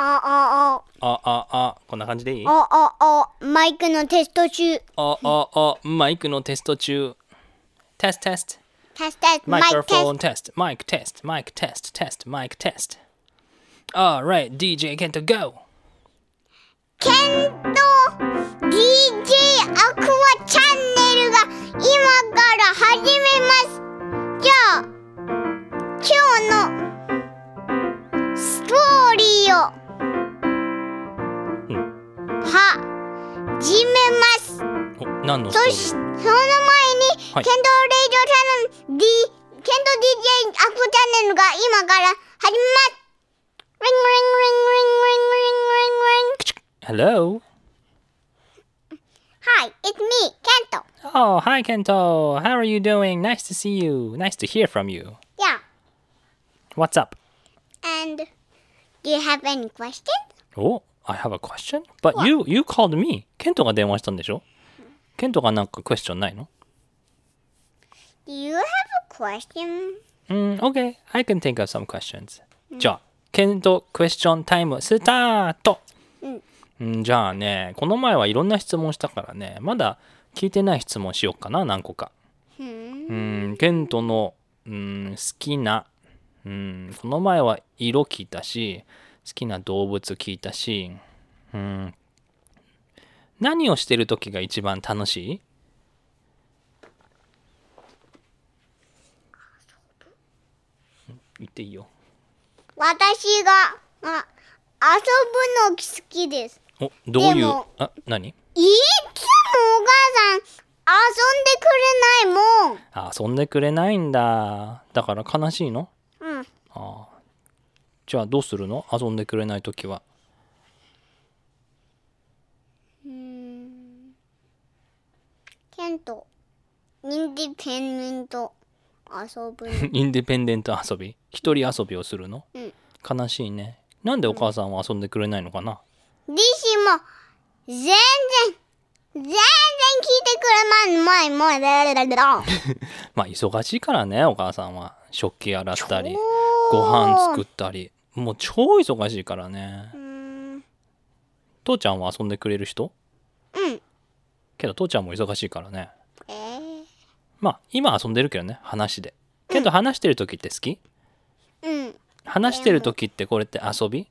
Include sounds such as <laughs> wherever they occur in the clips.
あ、あ、あ、あ、こんな感じでいい？あ、あ、あ、マイクのテスト中。あ、あ、あ、マイクのテスト中。テストテスト。テストテスト、マイクロフォンテスト。マイクテスト。マイクテスト。テスト。マイクテスト。Alright, DJ ケント GO! ケント DJ アクアチャンネルが今から始めます。じゃあ、今日の始めます何のそしその前に、はい、ケンドレイジョチャンネル D ケンド DJ アップチャンネルが今から始めます Ring ring ring ring ring ring ring ring Hello Hi, it's me, Kento. Oh, hi Kento. How are you doing? Nice to see you. Nice to hear from you. Yeah. What's up? And do you have any questions? Oh, I have a question? But you you called me. ケントが電話したんでしょケントがなんかクエスチョンないの Do you have a question? うん、OK. I can think of some questions. じゃあ、ケントクエスチョンタイムスタートうん、じゃあね、この前はいろんな質問したからね、まだ聞いてない質問しようかな、何個か。うん、ケントの、うん、好きな、うん、この前は色聞いたし、好きな動物聞いたし、うん、何をしてる時が一番楽しい？言っていいよ。私があ遊ぶの好きです。お、どういう？あ、何？いつもお母さん遊んでくれないもん。あ、遊んでくれないんだ。だから悲しいの？うん。じゃあどうするの？遊んでくれない時は。ケント、インディペンデント遊ぶの。インディペンデント遊び一人遊びをするの、うん悲しいね。なんでお母さんは遊んでくれないのかな、ディシも全然全然聞いてくれないもうもうだだだだまあ忙しいからね、お母さんは。食器洗ったり、超ご飯作ったり。もう超忙しいからね。うん父ちゃんは遊んでくれる人?うんけど父ちゃんも忙しいからね。えー、まあ今遊んでるけどね、話で。けど話してる時って好きうん話してる時ってこれって遊び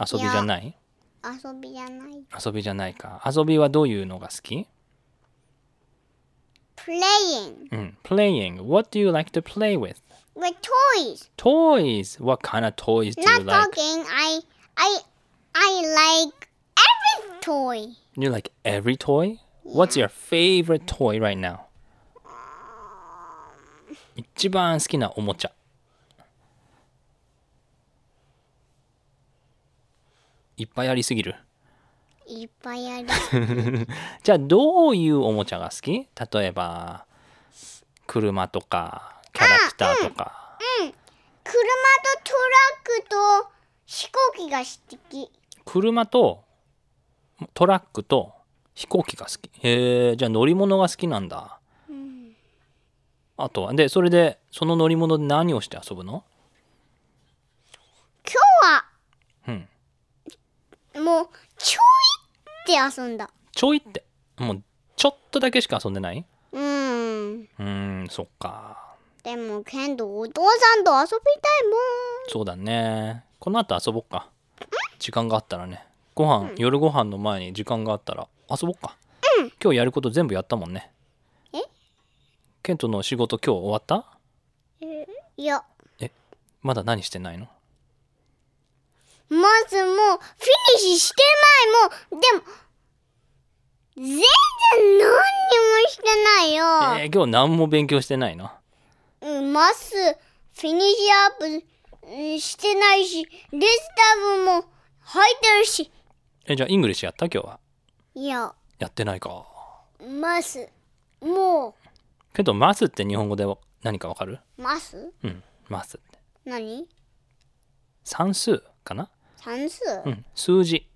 遊びじゃない遊びじゃない遊びじゃないか。遊びはどういうのが好き playing うん。playing. What do you like to play with? with toys Toys. What kind of toys do you not like? talking I I I like every toy You like every toy? What's your favorite toy right now? 一番好きなおもちゃ。いっぱいありすぎる。いっぱいある <laughs> じゃあどういうおもちゃが好き？例えば車とかキャラクターとか、車とトラックと飛行機が好き車とトラックと飛行機が好き。へえじゃあ乗り物が好きなんだ、あとはでそれでその乗り物で何をして遊ぶの？今うん。日はもうちょいって遊んだ。ちょいって？もうちょっとだけしか遊んでない？うん。うーんそっか。でもケントお父さんと遊びたいもん。そうだね。この後遊ぼっか。時間があったらね。ご飯、夜ご飯の前に時間があったら遊ぼっか、今日やること全部やったもんね。え？ケントの仕事今日終わった？いや。まだ何してないの？まずもうフィニッシュしてないもん。でも全然何にもしてないよ、えー今日何も勉強してないの？うん、 math finish up うんしてないし rest of も入ってるし。えじゃあ English やった？今日はいや。やってないか。 Math。もけど math って日本語で何かわかる？う math？うん math って。何？算数かな？算数、うん数字。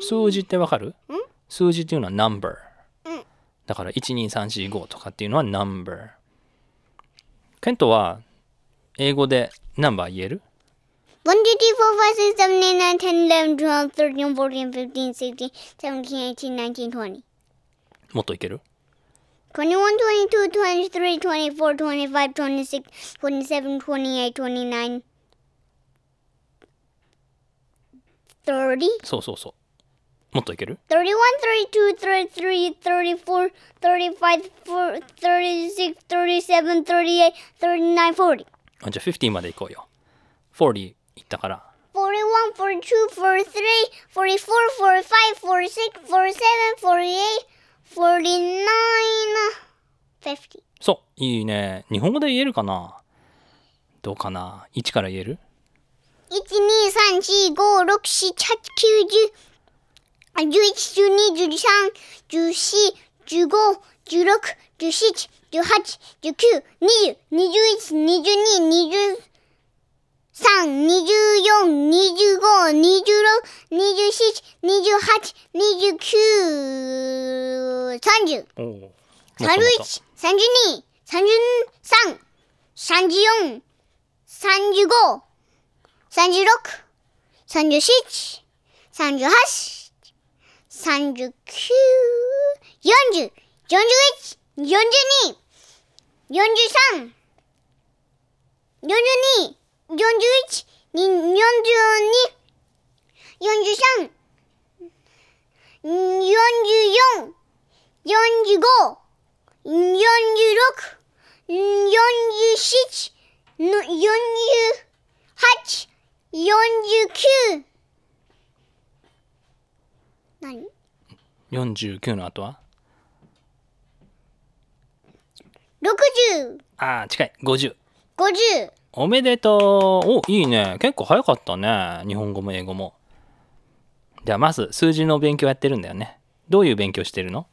数字ってわかる？数字っていうのは number うん。だから12345とかっていうのは number ケントは英語でナンバー言える？1, 2, 3, 4, 5, 6, 7, 8, 9, 10, 11, 12, 13, 14, 15, 16, 17, 18, 19, 20. もっといける21, 22, 23, 24, 25, 26, 27, 28, 29, 30, そうそうそう。もっといける31, 32, 33, 34, 35, 4 36, 37, 38, 39, 40. あじゃあ50までいこうよ。40 いったから。41, 42, 43, 44, 45, 46, 47, 48, 49, 50. そう、いいね。日本語で言えるかな？どうかな ?1 から言える？1、2、3、4、5、6、7、8、9、10、11、12、13、14、15、16、17、18、19、20、21、22、23、24、25、26、27、28、29、30。おお。もっともっと31、32、33、34、35、36、37、38、39、40、41、42、43、42、41、42、43、44、45、46、47、48、49。何？49の後は ?60、ああ、近い。50。50、おめでとう。お、いいね。結構早かったね。日本語も英語も。では、まず数字の勉強やってるんだよね。どういう勉強してるの？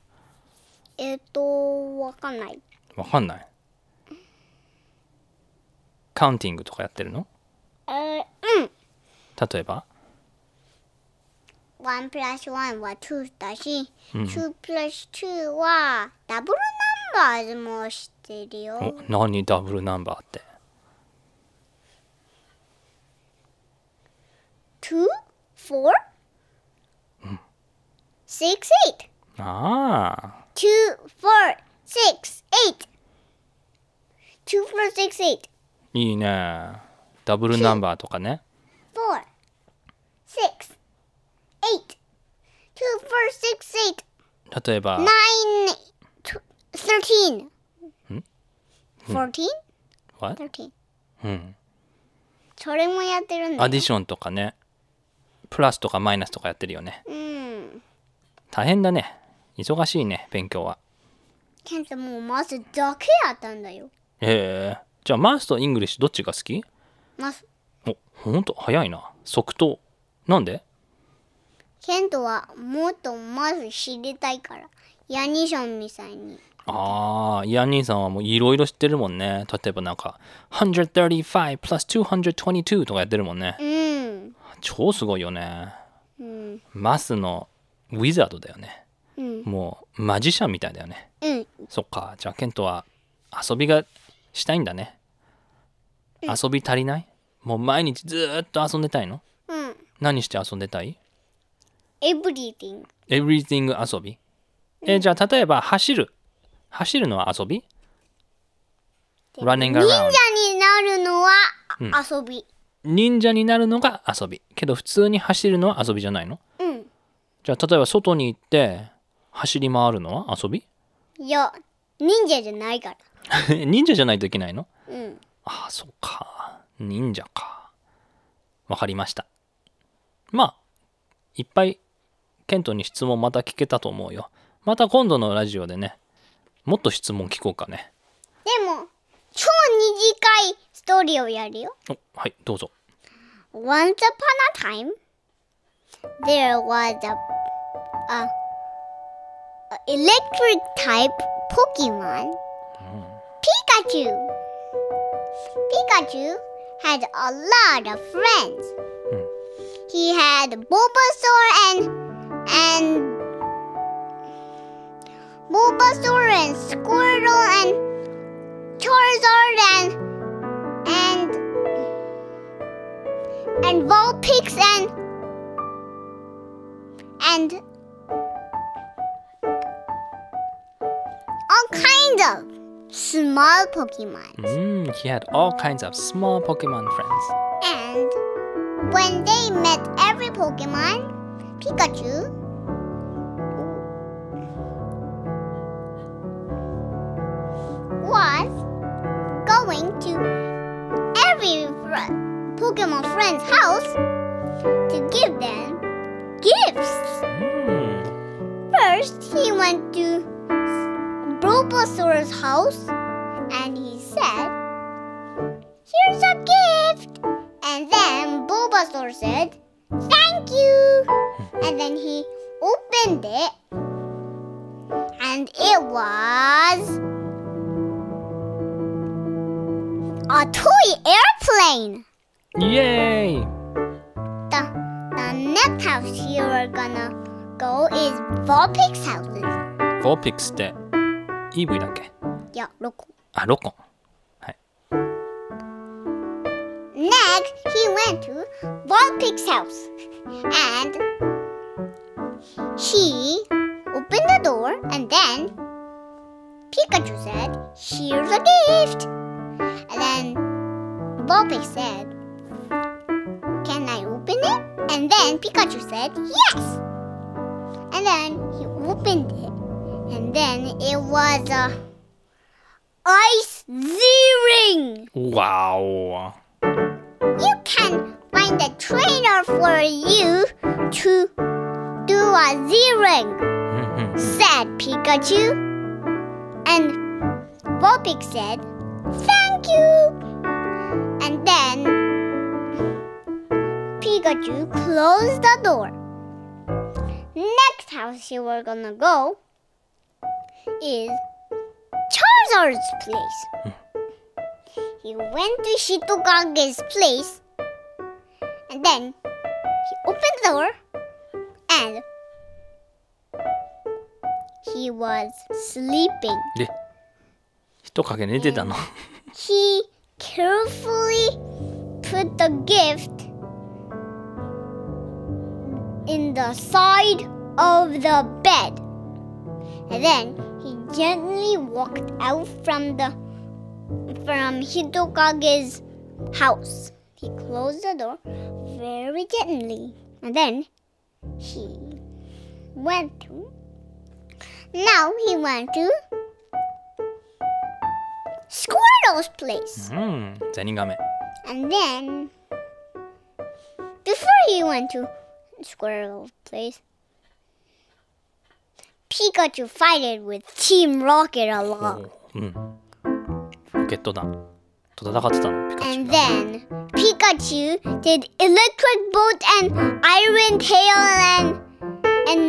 えっ、と、わかんない。わかんない。カウンティングとかやってるの？えー、うん。例えば？1 plus 1は2だし、2 plus 2はダブルナンバーズも知ってるよ。お何ダブルナンバーって？2、4、6、8。ああ。two, four, six, eight. Two, four, six, eight. いいね。ダブルナンバーとかね。Four, six, eight. Two, four, six, eight. 例えば Nine, tw- thirteen. Fourteen? What? Thirteen. うん。それもやってるんだよ。アディションとかね。プラスとかマイナスとかやってるよね。うん。大変だね。忙しいね、勉強は。ケントもう math だけやったんだよ。へえ。じゃあ、 math と English どっちが好き？マス。お、ほんと？早いな。即答。なんで？ケントはもっと math 知りたいから。ヤニションみたいに。ああ、イアン兄さんはもういろいろ知ってるもんね。例えばなんか、135 plus 222とかやってるもんね。うん。超すごいよね。うん。マスのウィザードだよね。うん。もうマジシャンみたいだよね。うん。そっか。じゃあ、ケントは遊びがしたいんだね。遊び足りない？もう毎日ずーっと遊んでたいの？うん。何して遊んでたい？Everything. ?everything 遊び？え、じゃあ、例えば走る。走るのは遊び？忍者。になるのは遊び。忍者になるのが遊び。けど普通に走るのは遊びじゃないの？うん。じゃあ例えば外に行って走り回るのは遊び？いや、忍者じゃないから。<laughs> 忍者じゃないといけないの？うん。ああ、そっか。忍者か。わかりました。まあ、いっぱいケントに質問また聞けたと思うよ。また今度のラジオでね、もっと質問聞こうかね。でも、超短いストーリーをやるよ。おはい、どうぞ。 Once upon a time, there was a, a, a electric type Pokemon, Pikachu. Pikachu had a lot of friends. He had Bulbasaur and and Bulbasaur and Squirtle and Charizard and and Vulpix and and all kinds of small Pokemon. Mm, he had all kinds of small Pokemon friends. And when they met every Pokemon, Pikachu Pokemon friend's house to give them gifts. Mm. First, he went to Bulbasaur's house and he said, Here's a gift. And then Bulbasaur said, Thank you. And then he opened it and it was a toy airplane. Yay! The, the next house you are gonna go is Vulpix houses. Vulpix って EV だっけ Yeah, look. あ、ロコン。 Next, he went to Vulpix's house and he opened the door and then Pikachu said, Here's a gift. And then Vulpix said, and then Pikachu said yes. And then he opened it. And then it was a ice Z ring. Wow. You can find a trainer for you to do a Z ring, mm-hmm. said Pikachu. And Vulpix said, Thank you. And then Pikachu closed the door. Next house you were gonna go is Charizard's place. He went to Shitokage's place and then he opened the door and he was sleeping. で、人影寝てたの。 He carefully put the gift in the side of the bed. And then he gently walked out from the from Hitokage's house. He closed the door very gently. And then he went to now he went to Squirtle's place. Mm, and then before he went to Squirrel's place, Pikachu fighted with Team Rocket a lot. うん。ロケット団と戦ってたの、ピカチュウ And then, Pikachu did Electric Bolt and Iron Tail and, and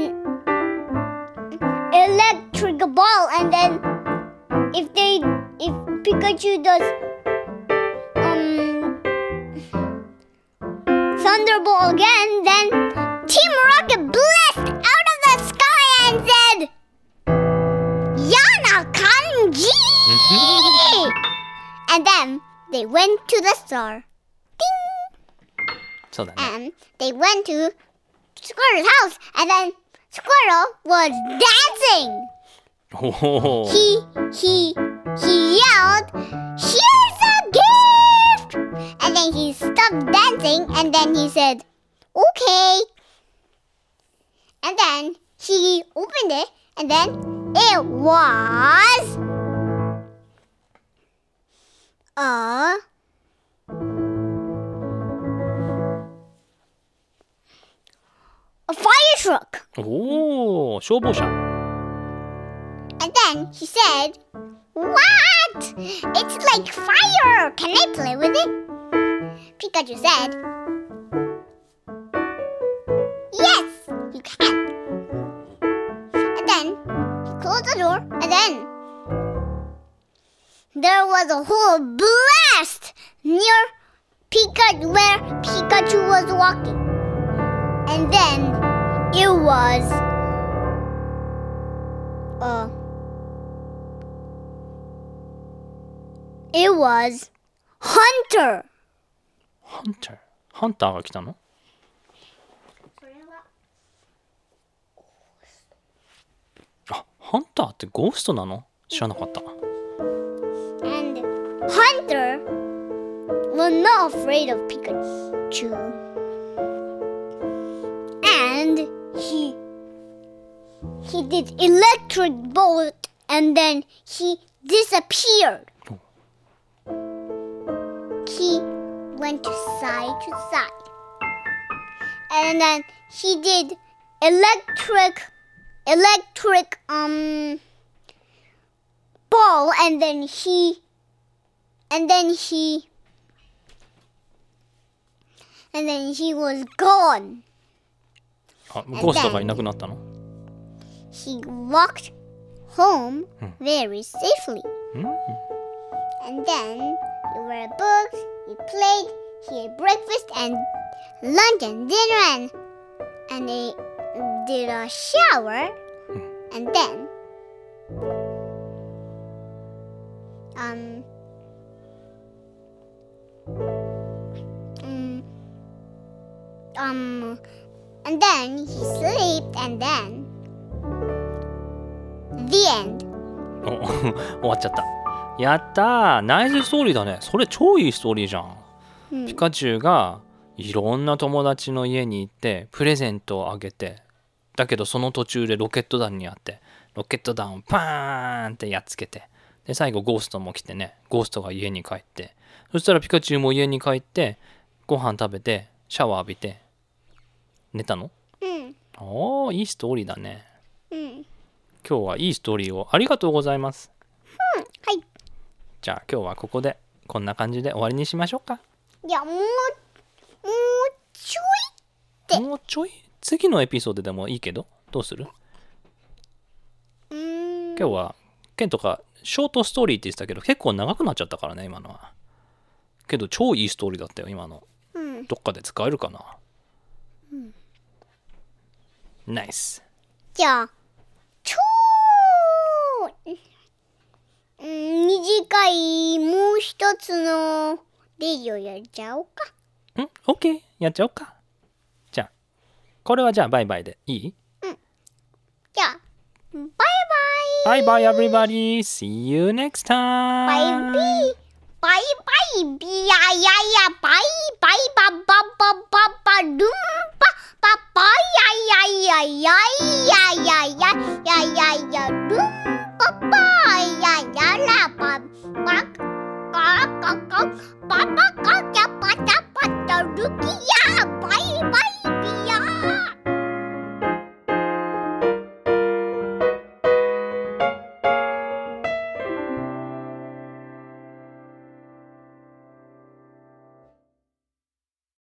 Electric Ball. And then, if they, if Pikachu does, um, Thunderbolt again, then Team Rocket blessed out of the sky and said, Yana Kanji! and then they went to the store. Ding! So then. And they went to Squirrel's house, and then Squirrel was dancing. Oh. He he he yelled, "Here's a gift!" And then he stopped dancing, and then he said, "Okay, And then he opened it, and then it was a a fire truck. おお、消防車。 And then he said, What? It's like fire! Can I play with it? Pikachu said, was a whole blast near Pikachu where Pikachu was walking. And then it was uh it was Hunter. ハンター。ハンターが来たのあハンターってゴーストなの知らなかった Hunter was not afraid of Pikachu. And he he did electric bolt and then he disappeared. He went side to side. And then he did electric electric um ball and then he and then he and then he was gone あゴーストがいなくなったの he walked home very safely and then he read books he played he ate breakfast and lunch and dinner and and he did a shower and then um um um and then he slept and then the end. お <laughs> 終わっちゃった。やったー。ナイスストーリーだね。それ超いいストーリーじゃん、うん。ピカチュウがいろんな友達の家に行ってプレゼントをあげて。だけどその途中でロケット弾にあって。ロケット弾をパーンってやっつけて。で最後ゴーストも来てね。ゴーストが家に帰って。そしたらピカチュウも家に帰ってご飯食べてシャワー浴びて寝たの？うん。おーいいストーリーだね。うん。今日はいいストーリーをありがとうございます。はい。じゃあ今日はここでこんな感じで終わりにしましょうか。いやもうもうちょいでもうちょい？次のエピソードでもいいけど？どうする？うーん。今日はケンとかショートストーリーって言ってたけど結構長くなっちゃったからね今のは。けど超いいストーリーだったよ今の。うん。どっかで使えるかな？ナイスじゃあ超うん短いもう一つのレジをやっちゃおうか。ん ?OK やっちゃおうか。じゃあこれはじゃあバイバイでいい？じゃあバイバイ。バイバイ everybody see you next バイ time ビー。バイバイ。ビヤヤヤバイバイバババババルンバ爸爸呀呀呀呀呀呀呀呀呀呀！嘟，爸爸呀呀啦，爸爸嘎嘎嘎，爸爸嘎呀爸呀爸呀，嘟呀，拜拜。